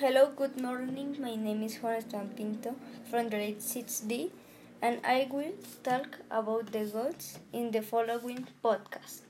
Hello, good morning. My name is Juan Esteban Pinto from grade 6D, and I will talk about the gods in the following podcast.